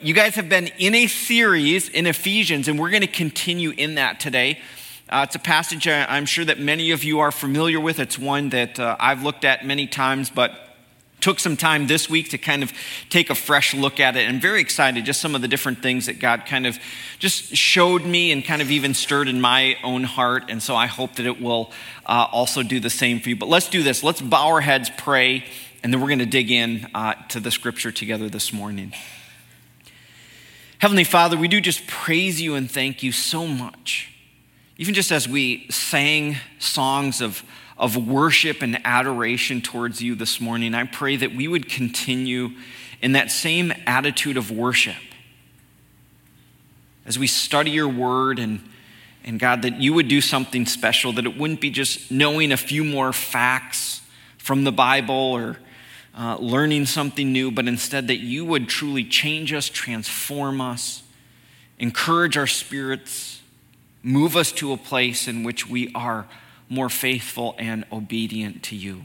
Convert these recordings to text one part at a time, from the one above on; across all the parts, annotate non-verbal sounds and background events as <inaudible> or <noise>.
You guys have been in a series in Ephesians, and we're going to continue in that today. Uh, it's a passage I'm sure that many of you are familiar with. It's one that uh, I've looked at many times, but took some time this week to kind of take a fresh look at it. And very excited, just some of the different things that God kind of just showed me and kind of even stirred in my own heart. And so I hope that it will uh, also do the same for you. But let's do this. Let's bow our heads, pray, and then we're going to dig in uh, to the scripture together this morning. Heavenly Father, we do just praise you and thank you so much. Even just as we sang songs of, of worship and adoration towards you this morning, I pray that we would continue in that same attitude of worship. As we study your word and, and God, that you would do something special, that it wouldn't be just knowing a few more facts from the Bible or uh, learning something new, but instead that you would truly change us, transform us, encourage our spirits, move us to a place in which we are more faithful and obedient to you.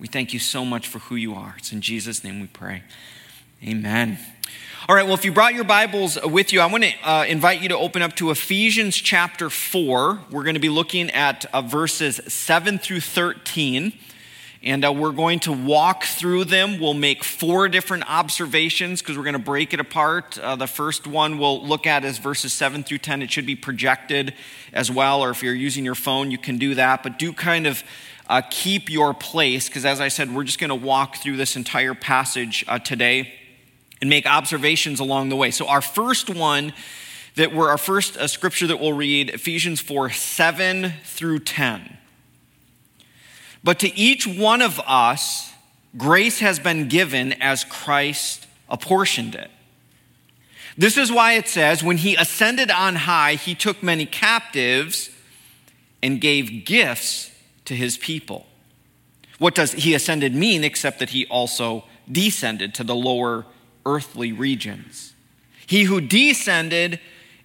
We thank you so much for who you are. It's in Jesus' name we pray. Amen. All right, well, if you brought your Bibles with you, I want to uh, invite you to open up to Ephesians chapter 4. We're going to be looking at uh, verses 7 through 13. And uh, we're going to walk through them. We'll make four different observations because we're going to break it apart. Uh, the first one we'll look at is verses 7 through 10. It should be projected as well, or if you're using your phone, you can do that. But do kind of uh, keep your place because, as I said, we're just going to walk through this entire passage uh, today and make observations along the way. So, our first one that we're our first uh, scripture that we'll read, Ephesians 4 7 through 10. But to each one of us, grace has been given as Christ apportioned it. This is why it says, when he ascended on high, he took many captives and gave gifts to his people. What does he ascended mean except that he also descended to the lower earthly regions? He who descended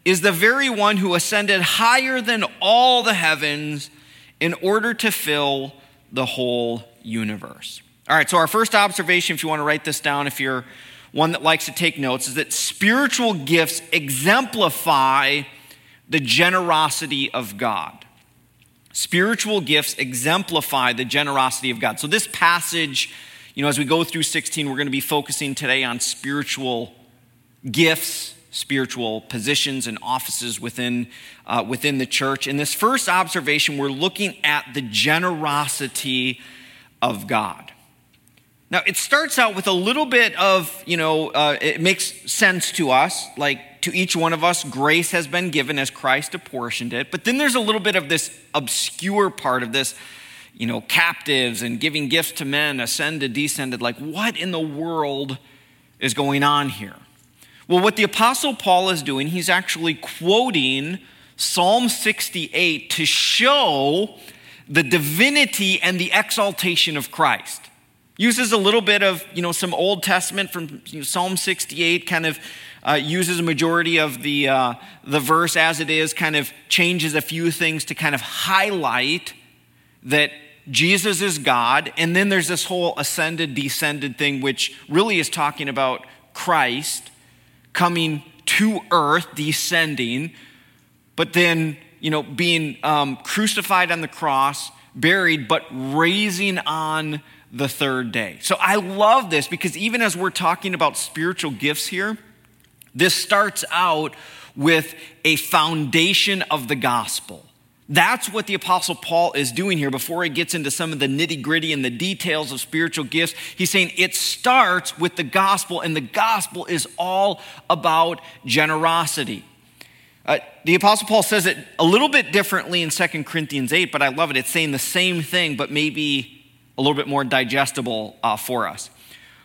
is the very one who ascended higher than all the heavens in order to fill the whole universe. All right, so our first observation, if you want to write this down, if you're one that likes to take notes, is that spiritual gifts exemplify the generosity of God. Spiritual gifts exemplify the generosity of God. So, this passage, you know, as we go through 16, we're going to be focusing today on spiritual gifts spiritual positions and offices within, uh, within the church. In this first observation, we're looking at the generosity of God. Now, it starts out with a little bit of, you know, uh, it makes sense to us, like to each one of us, grace has been given as Christ apportioned it. But then there's a little bit of this obscure part of this, you know, captives and giving gifts to men, ascended, descended. Like, what in the world is going on here? Well, what the Apostle Paul is doing, he's actually quoting Psalm 68 to show the divinity and the exaltation of Christ. Uses a little bit of, you know, some Old Testament from you know, Psalm 68, kind of uh, uses a majority of the, uh, the verse as it is, kind of changes a few things to kind of highlight that Jesus is God. And then there's this whole ascended, descended thing, which really is talking about Christ coming to earth, descending, but then, you know, being um, crucified on the cross, buried, but raising on the third day. So I love this because even as we're talking about spiritual gifts here, this starts out with a foundation of the gospel. That's what the Apostle Paul is doing here before he gets into some of the nitty gritty and the details of spiritual gifts. He's saying it starts with the gospel, and the gospel is all about generosity. Uh, the Apostle Paul says it a little bit differently in 2 Corinthians 8, but I love it. It's saying the same thing, but maybe a little bit more digestible uh, for us.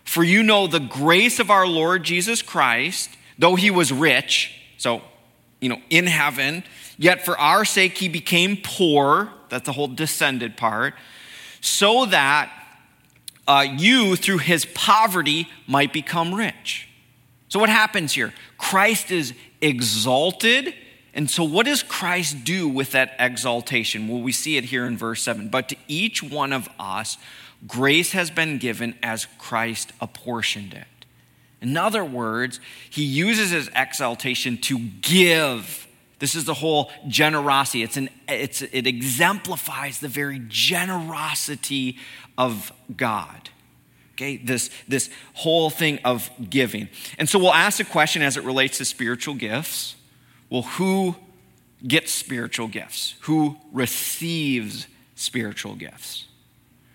For you know the grace of our Lord Jesus Christ, though he was rich, so, you know, in heaven, Yet for our sake he became poor, that's the whole descended part, so that uh, you through his poverty might become rich. So what happens here? Christ is exalted. And so, what does Christ do with that exaltation? Well, we see it here in verse 7. But to each one of us, grace has been given as Christ apportioned it. In other words, he uses his exaltation to give. This is the whole generosity. It's an, it's, it exemplifies the very generosity of God. Okay, this, this whole thing of giving. And so we'll ask a question as it relates to spiritual gifts. Well, who gets spiritual gifts? Who receives spiritual gifts?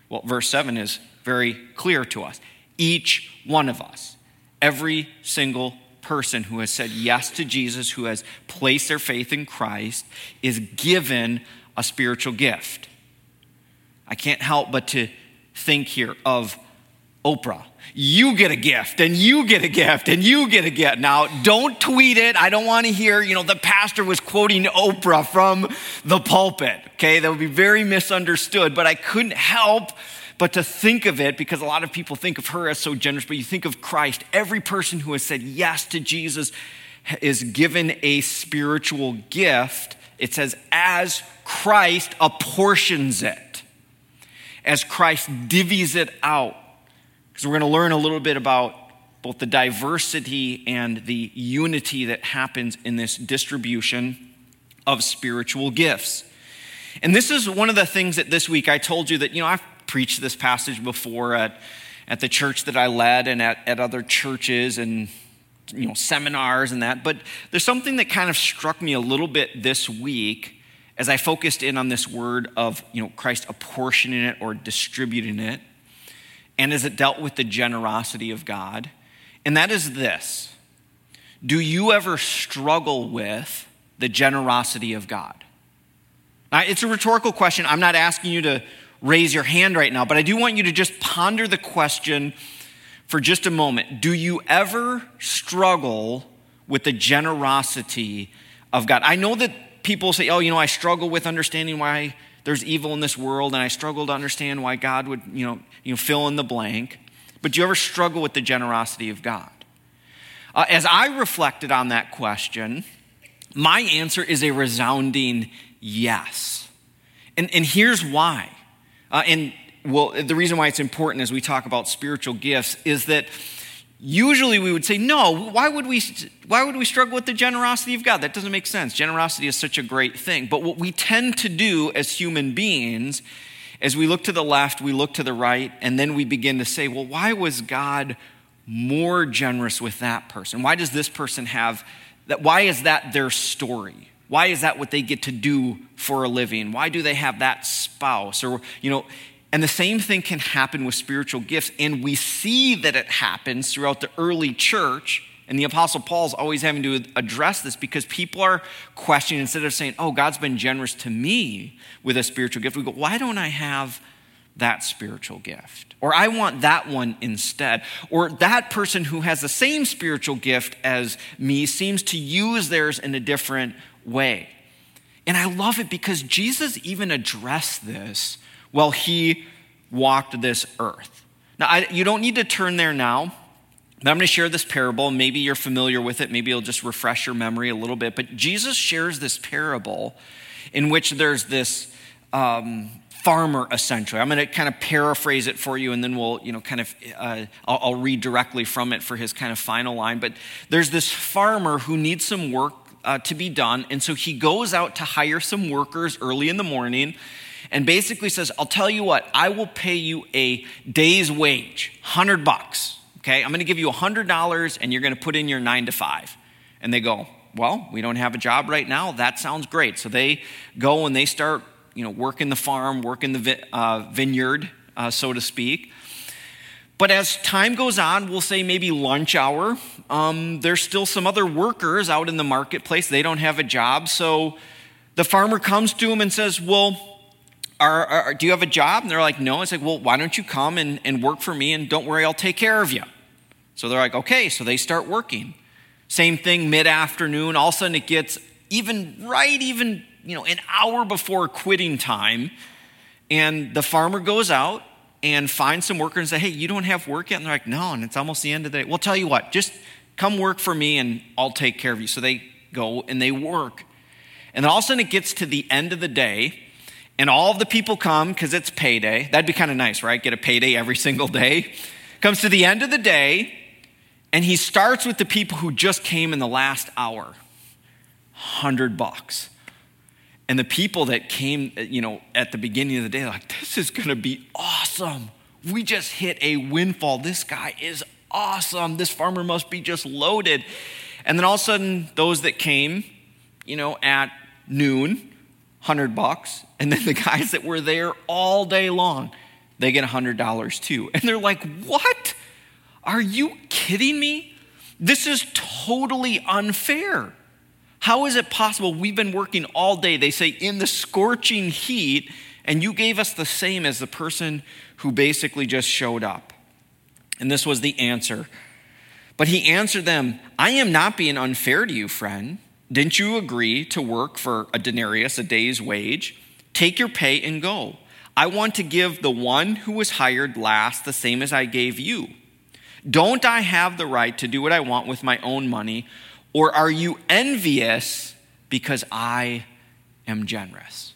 Well, verse 7 is very clear to us. Each one of us, every single person who has said yes to Jesus, who has placed their faith in Christ, is given a spiritual gift. I can't help but to think here of Oprah. You get a gift, and you get a gift, and you get a gift. Now, don't tweet it. I don't want to hear, you know, the pastor was quoting Oprah from the pulpit. Okay, that would be very misunderstood, but I couldn't help but to think of it because a lot of people think of her as so generous, but you think of Christ. Every person who has said yes to Jesus is given a spiritual gift. It says, as Christ apportions it, as Christ divvies it out because we're going to learn a little bit about both the diversity and the unity that happens in this distribution of spiritual gifts. And this is one of the things that this week I told you that, you know, I've preached this passage before at, at the church that I led and at, at other churches and, you know, seminars and that. But there's something that kind of struck me a little bit this week as I focused in on this word of, you know, Christ apportioning it or distributing it and as it dealt with the generosity of God. And that is this Do you ever struggle with the generosity of God? Now, it's a rhetorical question. I'm not asking you to raise your hand right now, but I do want you to just ponder the question for just a moment. Do you ever struggle with the generosity of God? I know that people say, oh, you know, I struggle with understanding why there's evil in this world and I struggle to understand why God would, you know, you know fill in the blank. But do you ever struggle with the generosity of God? Uh, as I reflected on that question, my answer is a resounding yes. And, and here's why. Uh, and well, the reason why it's important as we talk about spiritual gifts is that usually we would say no why would we why would we struggle with the generosity of god? That doesn't make sense. Generosity is such a great thing. But what we tend to do as human beings as we look to the left we look to the right and then we begin to say well why was god more generous with that person? Why does this person have that why is that their story why is that what they get to do for a living why do they have that spouse or you know and the same thing can happen with spiritual gifts. And we see that it happens throughout the early church. And the Apostle Paul's always having to address this because people are questioning, instead of saying, Oh, God's been generous to me with a spiritual gift, we go, Why don't I have that spiritual gift? Or I want that one instead. Or that person who has the same spiritual gift as me seems to use theirs in a different way. And I love it because Jesus even addressed this while he walked this earth. Now, I, you don't need to turn there now, I'm going to share this parable. Maybe you're familiar with it. Maybe it'll just refresh your memory a little bit. But Jesus shares this parable in which there's this um, farmer, essentially. I'm going to kind of paraphrase it for you, and then we'll, you know, kind of, uh, I'll, I'll read directly from it for his kind of final line. But there's this farmer who needs some work uh, to be done, and so he goes out to hire some workers early in the morning and basically says, I'll tell you what, I will pay you a day's wage, 100 bucks. Okay, I'm gonna give you $100 and you're gonna put in your nine to five. And they go, Well, we don't have a job right now. That sounds great. So they go and they start, you know, working the farm, working the uh, vineyard, uh, so to speak. But as time goes on, we'll say maybe lunch hour, um, there's still some other workers out in the marketplace. They don't have a job. So the farmer comes to them and says, Well, are, are, do you have a job? And they're like, no. It's like, well, why don't you come and, and work for me and don't worry, I'll take care of you. So they're like, okay. So they start working. Same thing mid afternoon. All of a sudden it gets even right, even, you know, an hour before quitting time. And the farmer goes out and finds some workers and say, hey, you don't have work yet? And they're like, no. And it's almost the end of the day. Well, tell you what, just come work for me and I'll take care of you. So they go and they work. And then all of a sudden it gets to the end of the day and all of the people come because it's payday. That'd be kind of nice, right? Get a payday every <laughs> single day. Comes to the end of the day, And he starts with the people who just came in the last hour 100 bucks. And the people that came, uh, you know, at the beginning of the day, like, this is going to be awesome. We just hit a windfall. This guy is awesome. This farmer must be just loaded. And then all of a sudden, those that came, you know, at noon, 100 bucks. And then the <laughs> guys that were there all day long, they get $100 too. And they're like, what? Are you kidding me? This is totally unfair. How is it possible we've been working all day, they say, in the scorching heat, and you gave us the same as the person who basically just showed up? And this was the answer. But he answered them, I am not being unfair to you, friend. Didn't you agree to work for a denarius, a day's wage? Take your pay and go. I want to give the one who was hired last the same as I gave you. Don't I have the right to do what I want with my own money? Or are you envious because I am generous?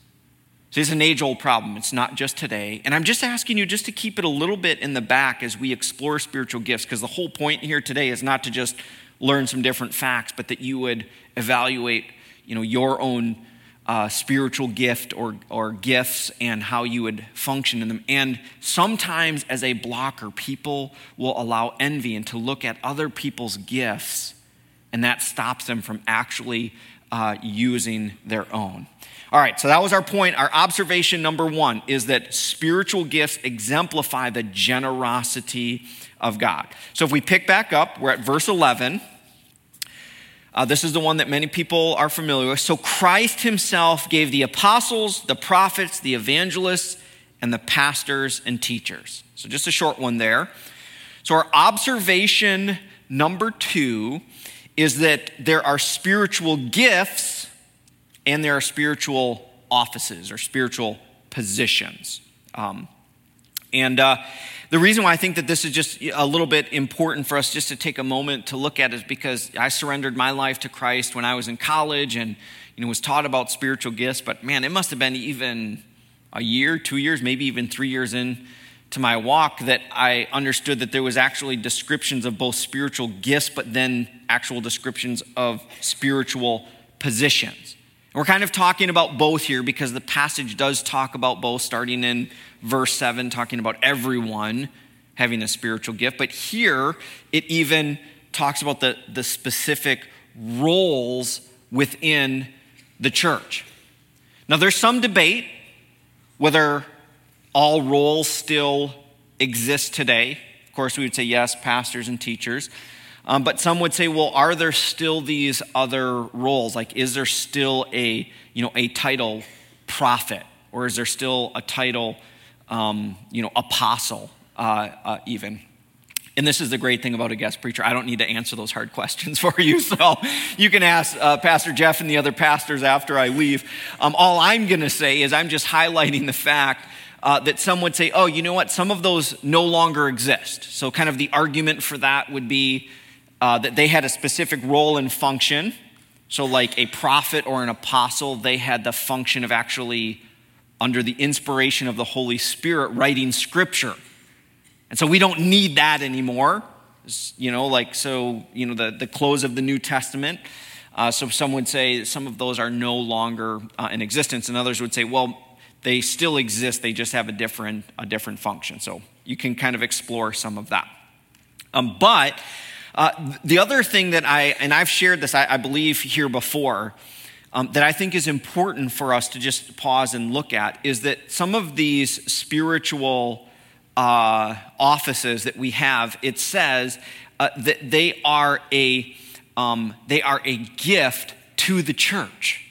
So it's an age old problem. It's not just today. And I'm just asking you just to keep it a little bit in the back as we explore spiritual gifts, because the whole point here today is not to just learn some different facts, but that you would evaluate you know, your own uh, spiritual gift or, or gifts and how you would function in them. And sometimes, as a blocker, people will allow envy and to look at other people's gifts, and that stops them from actually uh, using their own. All right, so that was our point. Our observation number one is that spiritual gifts exemplify the generosity of God. So if we pick back up, we're at verse 11. Uh, this is the one that many people are familiar with. So Christ himself gave the apostles, the prophets, the evangelists, and the pastors and teachers. So just a short one there. So our observation number two is that there are spiritual gifts and there are spiritual offices or spiritual positions. Um, and uh, the reason why I think that this is just a little bit important for us just to take a moment to look at is because I surrendered my life to Christ when I was in college and you know was taught about spiritual gifts. But man, it must have been even a year, two years, maybe even three years in to my walk that I understood that there was actually descriptions of both spiritual gifts, but then actual descriptions of spiritual positions. We're kind of talking about both here because the passage does talk about both, starting in verse 7, talking about everyone having a spiritual gift. But here, it even talks about the, the specific roles within the church. Now, there's some debate whether all roles still exist today. Of course, we would say yes, pastors and teachers. Um, but some would say, well, are there still these other roles? Like, is there still a, you know, a title prophet? Or is there still a title, um, you know, apostle, uh, uh, even? And this is the great thing about a guest preacher. I don't need to answer those hard <laughs> questions for you. So you can ask uh, Pastor Jeff and the other pastors after I leave. Um, all I'm going to say is I'm just highlighting the fact uh, that some would say, oh, you know what? Some of those no longer exist. So, kind of the argument for that would be uh, that they had a specific role and function. So, like a prophet or an apostle, they had the function of actually, under the inspiration of the Holy Spirit, writing scripture. And so we don't need that anymore. You know, like, so, you know, the, the close of the New Testament. Uh, so some would say some of those are no longer uh, in existence, and others would say, well, they still exist, they just have a different, a different function. So you can kind of explore some of that. Um, but uh, the other thing that I, and I've shared this, I, I believe, here before, um, that I think is important for us to just pause and look at is that some of these spiritual uh, offices that we have, it says uh, that they are a um, they are a gift to the church,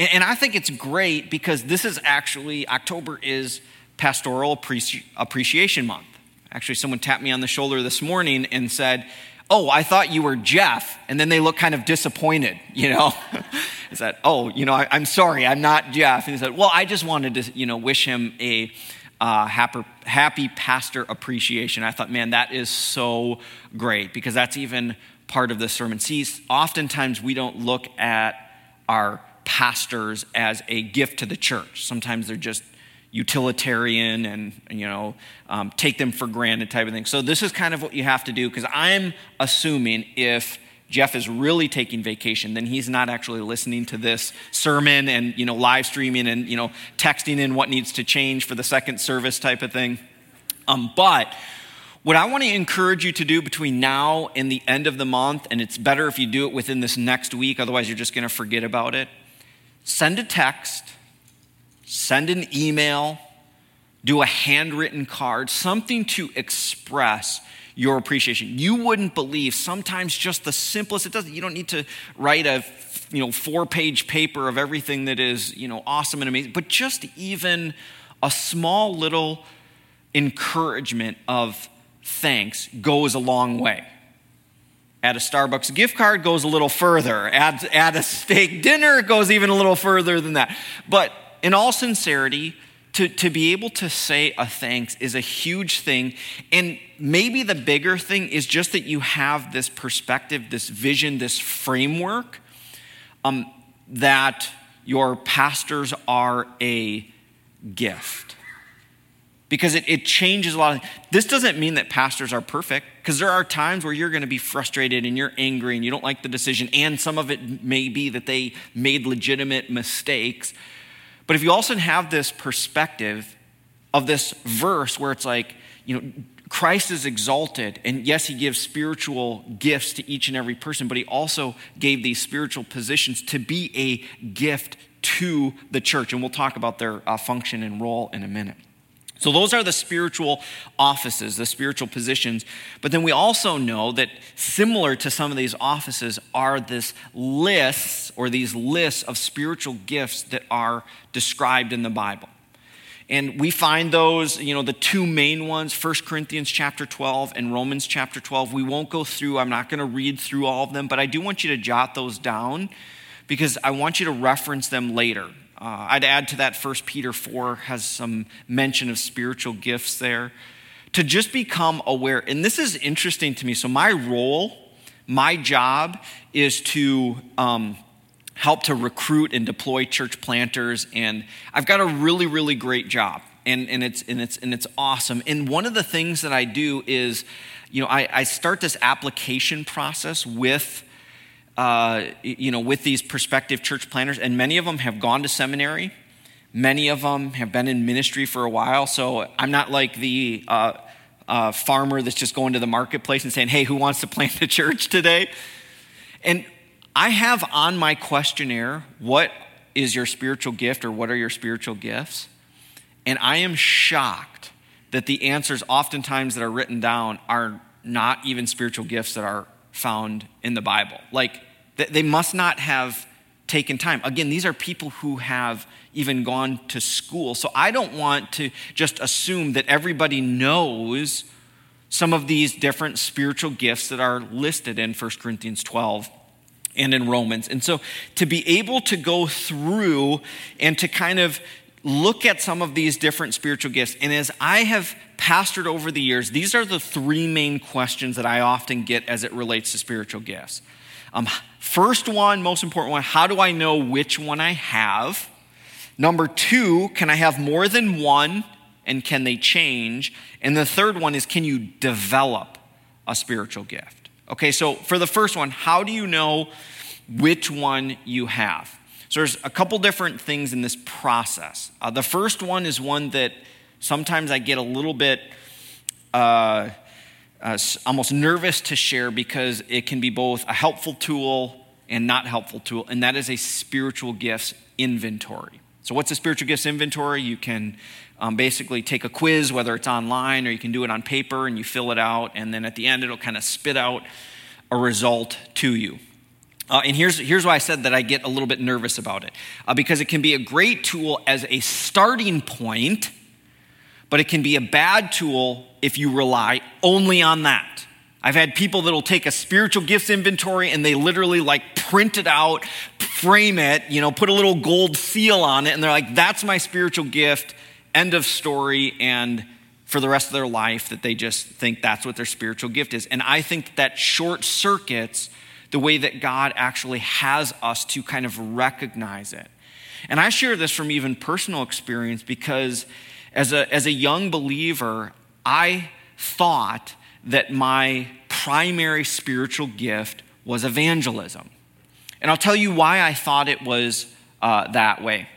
and, and, I think it's great because this is actually October is Pastoral Appreci- Appreciation Month. Actually, someone tapped me on the shoulder this morning and said, oh, I thought you were Jeff. And then they look kind of disappointed, you know? <laughs> Is that, oh, you know, I, am sorry, I'm not Jeff. And he said, well, I just wanted to, you know, wish him a uh, happy, happy pastor appreciation. I thought, man, that is so great because that's even part of the sermon. See, oftentimes we don't look at our pastors as a gift to the church. Sometimes they're just, utilitarian and you know um, take them for granted type of thing so this is kind of what you have to do because i'm assuming if jeff is really taking vacation then he's not actually listening to this sermon and you know live streaming and you know texting in what needs to change for the second service type of thing um, but what I want to encourage you to do between now and the end of the month, and it's better if you do it within this next week, otherwise, you're just going to forget about it. Send a text, send an email, do a handwritten card, something to express your appreciation. You wouldn't believe sometimes just the simplest, it doesn't, you don't need to write a you know four page paper of everything that is you know awesome and amazing, but just even a small little encouragement of thanks goes a long way. Add a Starbucks gift card goes a little further. Add, add a steak dinner goes even a little further than that. But in all sincerity, to, to be able to say a thanks is a huge thing. And maybe the bigger thing is just that you have this perspective, this vision, this framework um, that your pastors are a gift because it, it changes a lot. Of, this doesn't mean that pastors are perfect, because there are times where you're going to be frustrated and you're angry and you don't like the decision, and some of it may be that they made legitimate mistakes. But if you also have this perspective of this verse where it's like, you know, Christ is exalted, and yes, he gives spiritual gifts to each and every person, but he also gave these spiritual positions to be a gift to the church. And we'll talk about their uh, function and role in a minute. So, those are the spiritual offices, the spiritual positions. But then we also know that similar to some of these offices are this lists or these lists of spiritual gifts that are described in the Bible. And we find those, you know, the two main ones, 1 Corinthians chapter 12 and Romans chapter 12. We won't go through, I'm not going to read through all of them, but I do want you to jot those down because I want you to reference them later. Uh, I'd add to that 1 Peter 4 has some mention of spiritual gifts there. To just become aware, and this is interesting to me. So, my role, my job is to um, help to recruit and deploy church planters, and I've got a really, really great job. And, and, it's, and, it's, and it's awesome. And one of the things that I do is, you know, I, I start this application process with uh, you know, with these prospective church planters, and many of them have gone to seminary. Many of them have been in ministry for a while. So I'm not like the uh, uh, farmer that's just going to the marketplace and saying, hey, who wants to plant a church today? And I have on my questionnaire, what is your spiritual gift or what are your spiritual gifts? And I am shocked that the answers, oftentimes, that are written down are not even spiritual gifts that are found in the Bible. Like, they must not have taken time. Again, these are people who have even gone to school. So I don't want to just assume that everybody knows some of these different spiritual gifts that are listed in 1 Corinthians 12 and in Romans. And so to be able to go through and to kind of look at some of these different spiritual gifts, and as I have pastored over the years, these are the three main questions that I often get as it relates to spiritual gifts. Um, first one, most important one, how do I know which one I have? Number two, can I have more than one and can they change? And the third one is, can you develop a spiritual gift? Okay, so for the first one, how do you know which one you have? So there's a couple different things in this process. Uh, the first one is one that sometimes I get a little bit. Uh, uh, almost nervous to share because it can be both a helpful tool and not helpful tool, and that is a spiritual gifts inventory. So, what's a spiritual gifts inventory? You can um, basically take a quiz, whether it's online or you can do it on paper, and you fill it out, and then at the end, it'll kind of spit out a result to you. Uh, and here's, here's why I said that I get a little bit nervous about it uh, because it can be a great tool as a starting point but it can be a bad tool if you rely only on that. I've had people that'll take a spiritual gifts inventory and they literally like print it out, frame it, you know, put a little gold seal on it, and they're like, that's my spiritual gift, end of story. And for the rest of their life, that they just think that's what their spiritual gift is. And I think that short circuits the way that God actually has us to kind of recognize it. And I share this from even personal experience because as a, as a young believer, I thought that my primary spiritual gift was evangelism. And I'll tell you why I thought it was uh, that way.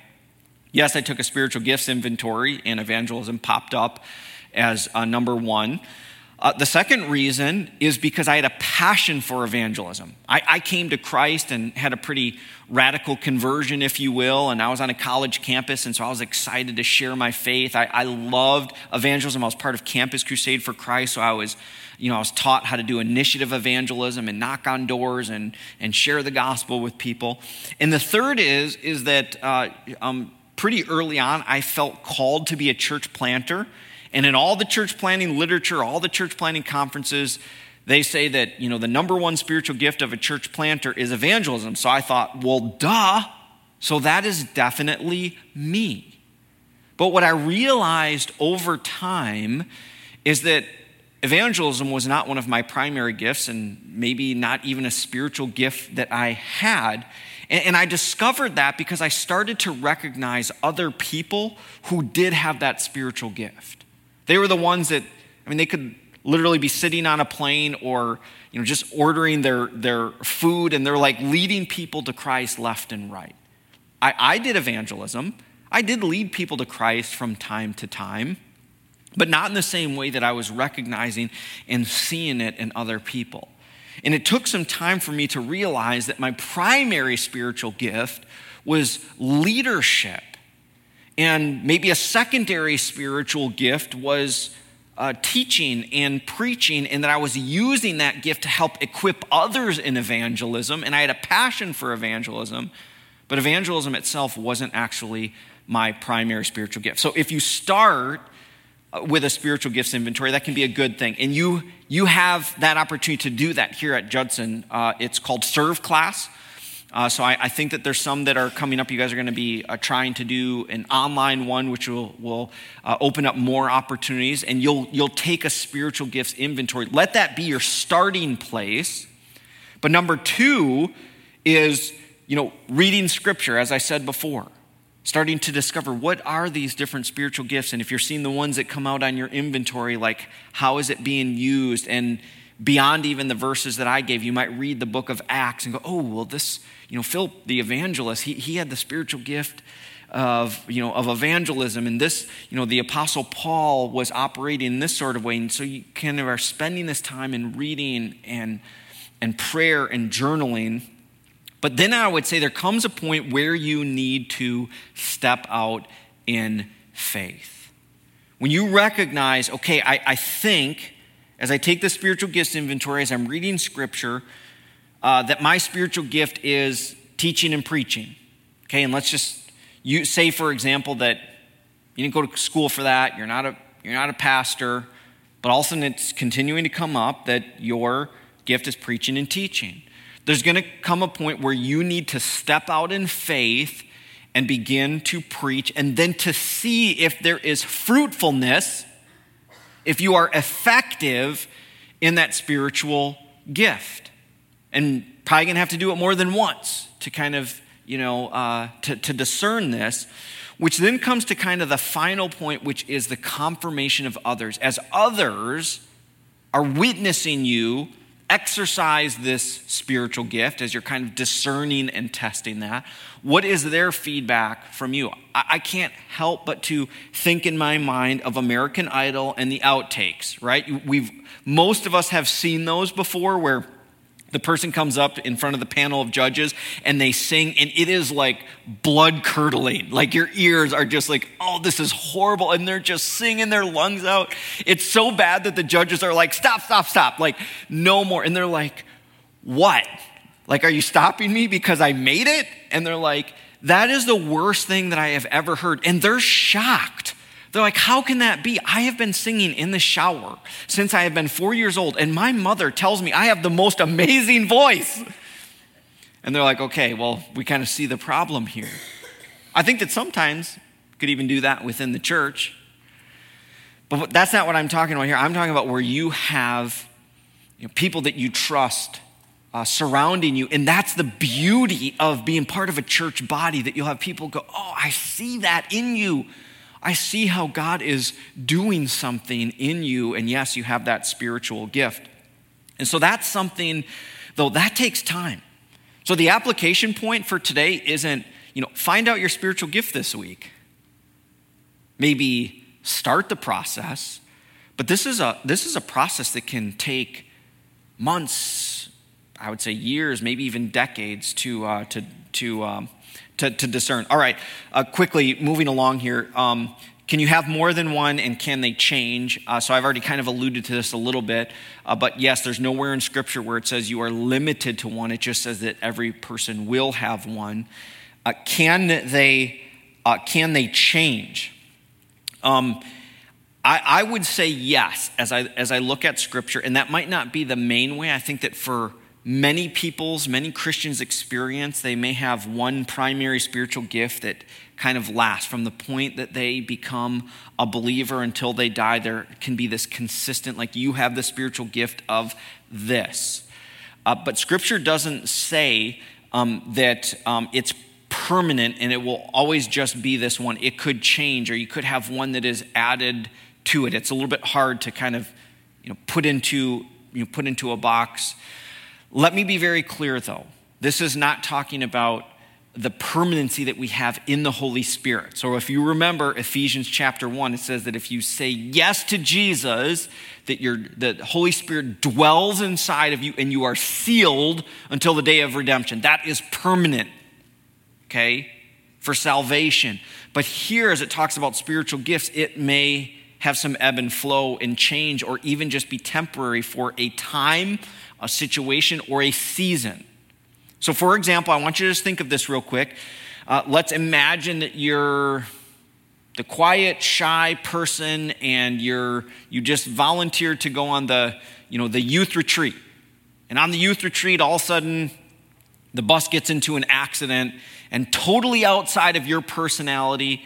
Yes, I took a spiritual gifts inventory, and evangelism popped up as uh, number one. Uh, the second reason is because I had a passion for evangelism. I, I, came to Christ and had a pretty radical conversion, if you will, and I was on a college campus, and so I was excited to share my faith. I, I loved evangelism. I was part of Campus Crusade for Christ, so I was, you know, I was taught how to do initiative evangelism and knock on doors and, and share the gospel with people. And the third is, is that uh, um, pretty early on, I felt called to be a church planter and in all the church planting literature, all the church planting conferences, they say that, you know, the number one spiritual gift of a church planter is evangelism. So I thought, well, duh. So that is definitely me. But what I realized over time is that evangelism was not one of my primary gifts and maybe not even a spiritual gift that I had. And, I discovered that because I started to recognize other people who did have that spiritual gift. They were the ones that, I mean, they could literally be sitting on a plane or, you know, just ordering their, their food and they're like leading people to Christ left and right. I, I did evangelism. I did lead people to Christ from time to time, but not in the same way that I was recognizing and seeing it in other people. And it took some time for me to realize that my primary spiritual gift was leadership. And maybe a secondary spiritual gift was uh, teaching and preaching, and that I was using that gift to help equip others in evangelism. And I had a passion for evangelism, but evangelism itself wasn't actually my primary spiritual gift. So if you start uh, with a spiritual gifts inventory, that can be a good thing. And you, you have that opportunity to do that here at Judson. Uh, it's called Serve Class. Uh, so I, I, think that there's some that are coming up. You guys are going to be uh, trying to do an online one, which will, will uh, open up more opportunities, and you'll, you'll take a spiritual gifts inventory. Let that be your starting place. But number two is, you know, reading scripture, as I said before, starting to discover what are these different spiritual gifts, and if you're seeing the ones that come out on your inventory, like how is it being used, and beyond even the verses that I gave, you might read the book of Acts and go, oh, well, this you know, Philip the evangelist, he, he had the spiritual gift of, you know, of evangelism. And this, you know, the apostle Paul was operating in this sort of way. And so you kind of are spending this time in reading and, and prayer and journaling. But then I would say there comes a point where you need to step out in faith. When you recognize, okay, I, I think as I take the spiritual gifts inventory, as I'm reading scripture, uh, that my spiritual gift is teaching and preaching. Okay, and let's just you say, for example, that you didn't go to school for that, you're not a, you're not a pastor, but all of a sudden it's continuing to come up that your gift is preaching and teaching. There's going to come a point where you need to step out in faith and begin to preach, and then to see if there is fruitfulness, if you are effective in that spiritual gift and probably to have to do it more than once to kind of, you know, uh, to, to discern this, which then comes to kind of the final point, which is the confirmation of others. As others are witnessing you exercise this spiritual gift, as you're kind of discerning and testing that, what is their feedback from you? I, I can't help but to think in my mind of American Idol and the outtakes, right? We've, most of us have seen those before where the person comes up in front of the panel of judges and they sing, and it is like blood curdling. Like your ears are just like, oh, this is horrible. And they're just singing their lungs out. It's so bad that the judges are like, stop, stop, stop. Like, no more. And they're like, what? Like, are you stopping me because I made it? And they're like, that is the worst thing that I have ever heard. And they're shocked. They're like, How can that be? I have been singing in the shower since I have been four years old, and my mother tells me I have the most amazing voice. And they're like, Okay, well, we kind of see the problem here. I think that sometimes could even do that within the church. But that's not what I'm talking about here. I'm talking about where you have you know, people that you trust uh, surrounding you. And that's the beauty of being part of a church body that you'll have people go, Oh, I see that in you. I see how God is doing something in you. And yes, you have that spiritual gift. And so that's something, though, that takes time. So the application point for today isn't, you know, find out your spiritual gift this week. Maybe start the process, but this is a this is a process that can take months, I would say years, maybe even decades to uh, to to, um, to, to discern. All right, uh, quickly moving along here. Um, can you have more than one and can they change? Uh, so I've already kind of alluded to this a little bit, uh, but yes, there's nowhere in Scripture where it says you are limited to one. It just says that every person will have one. Uh, can they uh, can they change? Um, I, I would say yes as I as I look at Scripture, and that might not be the main way. I think that for many people's, many Christians' experience, they may have one primary spiritual gift that kind of lasts from the point that they become a believer until they die. There can be this consistent, like you have the spiritual gift of this. Uh, but Scripture doesn't say um, that um, it's permanent and it will always just be this one. It could change, or you could have one that is added to it. It's a little bit hard to kind of you know, put into you know, put into a box. Let me be very clear though. This is not talking about the permanency that we have in the Holy Spirit. So if you remember Ephesians chapter 1, it says that if you say yes to Jesus, that your the Holy Spirit dwells inside of you and you are sealed until the day of redemption. That is permanent. Okay? For salvation. But here as it talks about spiritual gifts, it may have some ebb and flow and change or even just be temporary for a time, a situation, or a season. So, for example, I want you to just think of this real quick. Uh, let's imagine that you're the quiet, shy person and you're, you just volunteered to go on the, you know, the youth retreat. And on the youth retreat, all of a sudden, the bus gets into an accident and totally outside of your personality,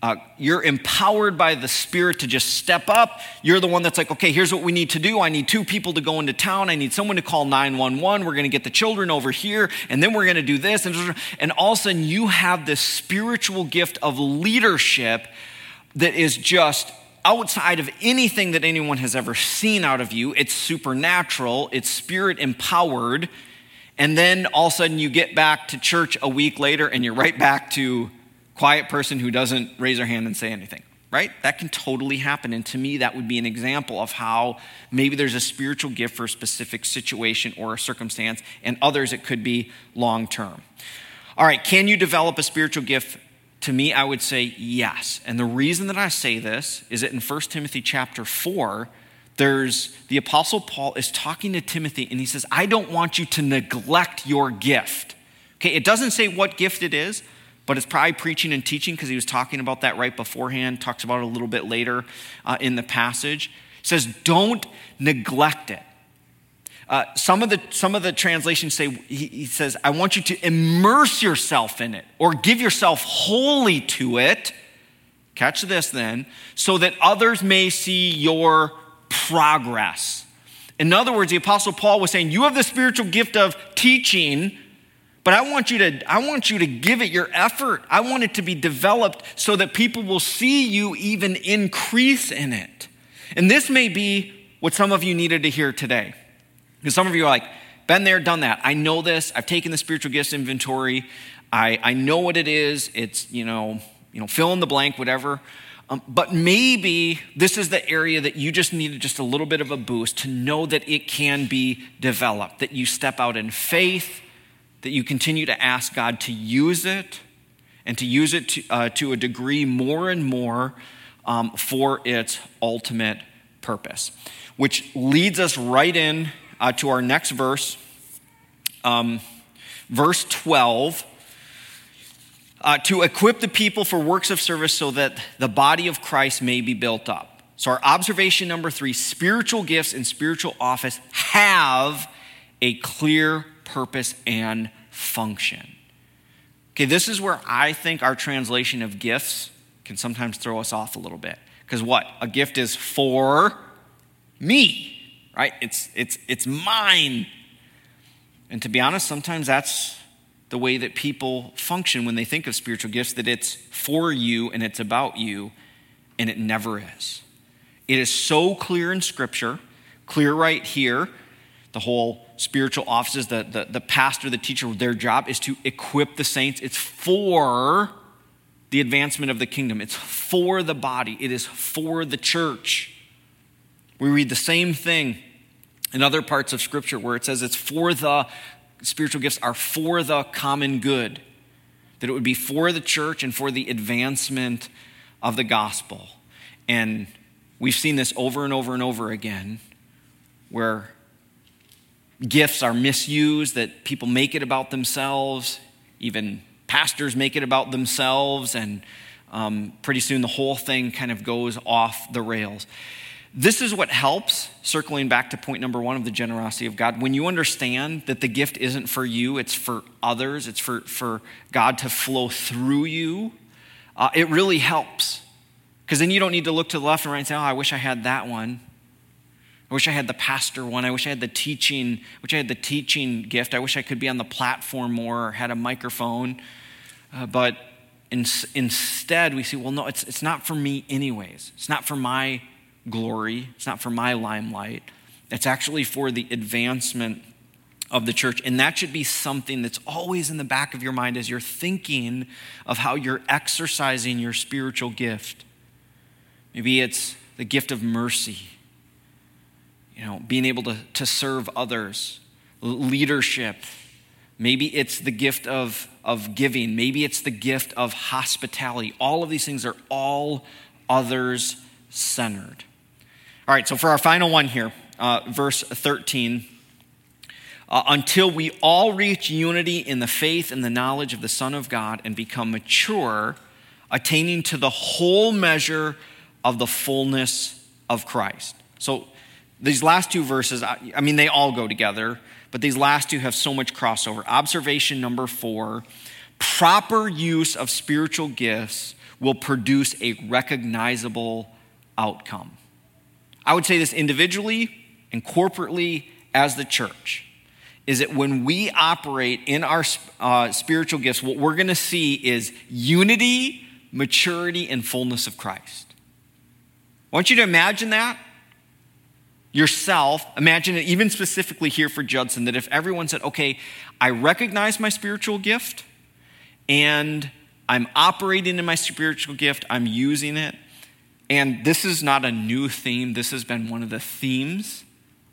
uh, you're empowered by the Spirit to just step up. You're the one that's like, okay, here's what we need to do. I need two people to go into town. I need someone to call 911. We're going to get the children over here, and then we're going to do this. And, and all of a sudden, you have this spiritual gift of leadership that is just outside of anything that anyone has ever seen out of you. It's supernatural, it's spirit empowered. And then all of a sudden, you get back to church a week later, and you're right back to quiet person who doesn't raise their hand and say anything, right? That can totally happen. And to me, that would be an example of how maybe there's a spiritual gift for a specific situation or a circumstance, and others it could be long term. All right, can you develop a spiritual gift? To me, I would say yes. And the reason that I say this is that in 1 Timothy chapter 4, there's the apostle Paul is talking to Timothy and he says, I don't want you to neglect your gift. Okay, it doesn't say what gift it is, but it's probably preaching and teaching because he was talking about that right beforehand, talks about it a little bit later uh, in the passage. says, don't neglect it. Uh, some, of the, some of the translations say, he, he says, I want you to immerse yourself in it or give yourself wholly to it. Catch this then, so that others may see your progress. In other words, the Apostle Paul was saying, You have the spiritual gift of teaching but I want you to I want you to give it your effort. I want it to be developed so that people will see you even increase in it. And this may be what some of you needed to hear today. Because some of you are like, been there, done that. I know this. I've taken the spiritual gifts inventory. I, I know what it is. It's, you know, you know, fill in the blank, whatever. Um, but maybe this is the area that you just needed just a little bit of a boost to know that it can be developed, that you step out in faith, that you continue to ask God to use it and to use it to, uh, to a degree more and more um, for its ultimate purpose. Which leads us right in uh, to our next verse, um, verse 12. Uh, to equip the people for works of service so that the body of Christ may be built up. So, our observation number three spiritual gifts and spiritual office have a clear purpose and function. Okay, this is where I think our translation of gifts can sometimes throw us off a little bit. Because what? A gift is for me, right? It's, it's, it's mine. And to be honest, sometimes that's the way that people function when they think of spiritual gifts that it's for you and it's about you, and it never is. It is so clear in Scripture, clear right here. The whole spiritual offices, the, the, the pastor, the teacher, their job is to equip the saints. It's for the advancement of the kingdom, it's for the body, it is for the church. We read the same thing in other parts of Scripture where it says it's for the spiritual gifts are for the common good, that it would be for the church and for the advancement of the gospel. And we've seen this over and over and over again where gifts are misused, that people make it about themselves, even pastors make it about themselves, and um, pretty soon the whole thing kind of goes off the rails. This is what helps, circling back to point number one of the generosity of God. When you understand that the gift isn't for you, it's for others, it's for, for God to flow through you, uh, it really helps. Because then you don't need to look to the left and right and say, oh, I wish I had that one. I wish I had the pastor one. I wish I had the teaching, wish I had the teaching gift. I wish I could be on the platform more or had a microphone. Uh, but in, instead, we see, well, no, it's, it's not for me, anyways. It's not for my glory, it's not for my limelight. It's actually for the advancement of the church. And that should be something that's always in the back of your mind as you're thinking of how you're exercising your spiritual gift. Maybe it's the gift of mercy you know, being able to, to serve others, leadership. Maybe it's the gift of, of giving. Maybe it's the gift of hospitality. All of these things are all others centered. All right, so for our final one here, uh, verse 13. Uh, until we all reach unity in the faith and the knowledge of the Son of God and become mature, attaining to the whole measure of the fullness of Christ. So these last two verses, I mean, they all go together, but these last two have so much crossover. Observation number four proper use of spiritual gifts will produce a recognizable outcome. I would say this individually and corporately as the church is that when we operate in our uh, spiritual gifts, what we're going to see is unity, maturity, and fullness of Christ. I want you to imagine that yourself, imagine it even specifically here for Judson, that if everyone said, okay, I recognize my spiritual gift and I'm operating in my spiritual gift, I'm using it. And this is not a new theme, this has been one of the themes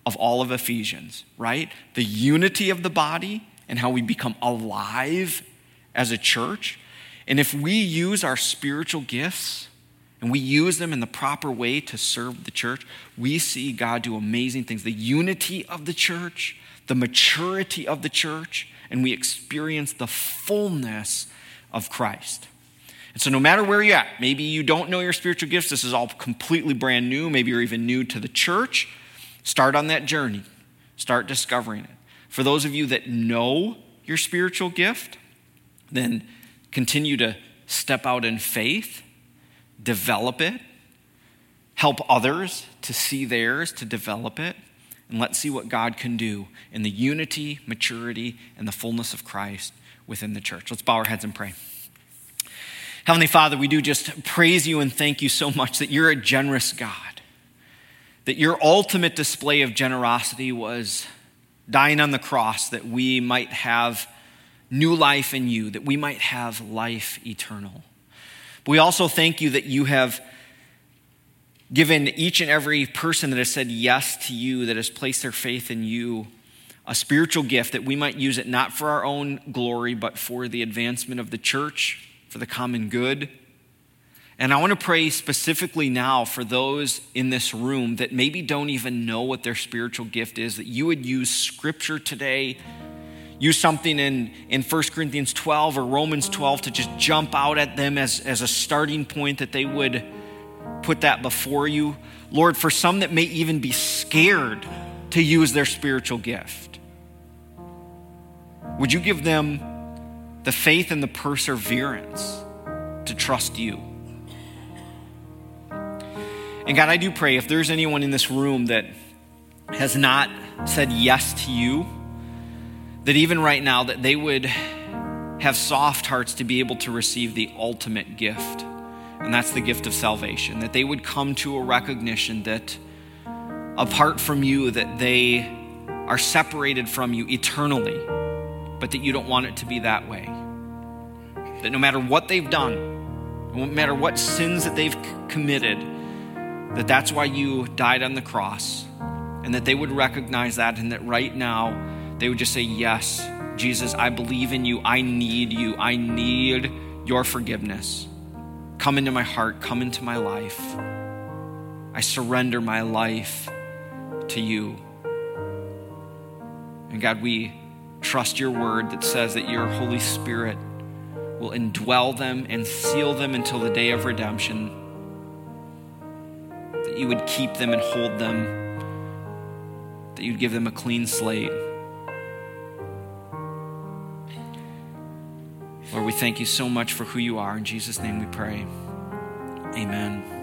of all of Ephesians, right? The unity of the body and how we become alive as a church. And if we use our spiritual gifts, and we use them in the proper way to serve the church, we see God do amazing things. The unity of the church, the maturity of the church, and we experience the fullness of Christ. And so, no matter where you're at, maybe you don't know your spiritual gifts, this is all completely brand new, maybe you're even new to the church, start on that journey. Start discovering it. For those of you that know your spiritual gift, then continue to step out in faith develop it, help others to see theirs, to develop it, and let's see what God can do in the unity, maturity, and the fullness of Christ within the church. Let's bow our heads and pray. Heavenly Father, we do just praise you and thank you so much that you're a generous God, that your ultimate display of generosity was dying on the cross that we might have new life in you, that we might have life eternal. But we also thank you that you have given each and every person that has said yes to you, that has placed their faith in you, a spiritual gift that we might use it not for our own glory, but for the advancement of the church, for the common good. And I want to pray specifically now for those in this room that maybe don't even know what their spiritual gift is, that you would use scripture today use something in, in 1 Corinthians 12 or Romans 12 to just jump out at them as, as a starting point, that they would put that before you. Lord, for some that may even be scared to use their spiritual gift, would you give them the faith and the perseverance to trust you? And God, I do pray if there's anyone in this room that has not said yes to you, that even right now that they would have soft hearts to be able to receive the ultimate gift and that's the gift of salvation that they would come to a recognition that apart from you that they are separated from you eternally but that you don't want it to be that way. That no matter what they've done no matter what sins that they've committed that that's why you died on the cross and that they would recognize that and that right now they would just say, Yes, Jesus, I believe in you. I need you. I need your forgiveness. Come into my heart, come into my life. I surrender my life to you. And God, we trust your word that says that your Holy Spirit will indwell them and seal them until the day of redemption. That you would keep them and hold them, that you'd give them a clean slate. Lord, we thank you so much for who you are. In Jesus' name we pray. Amen.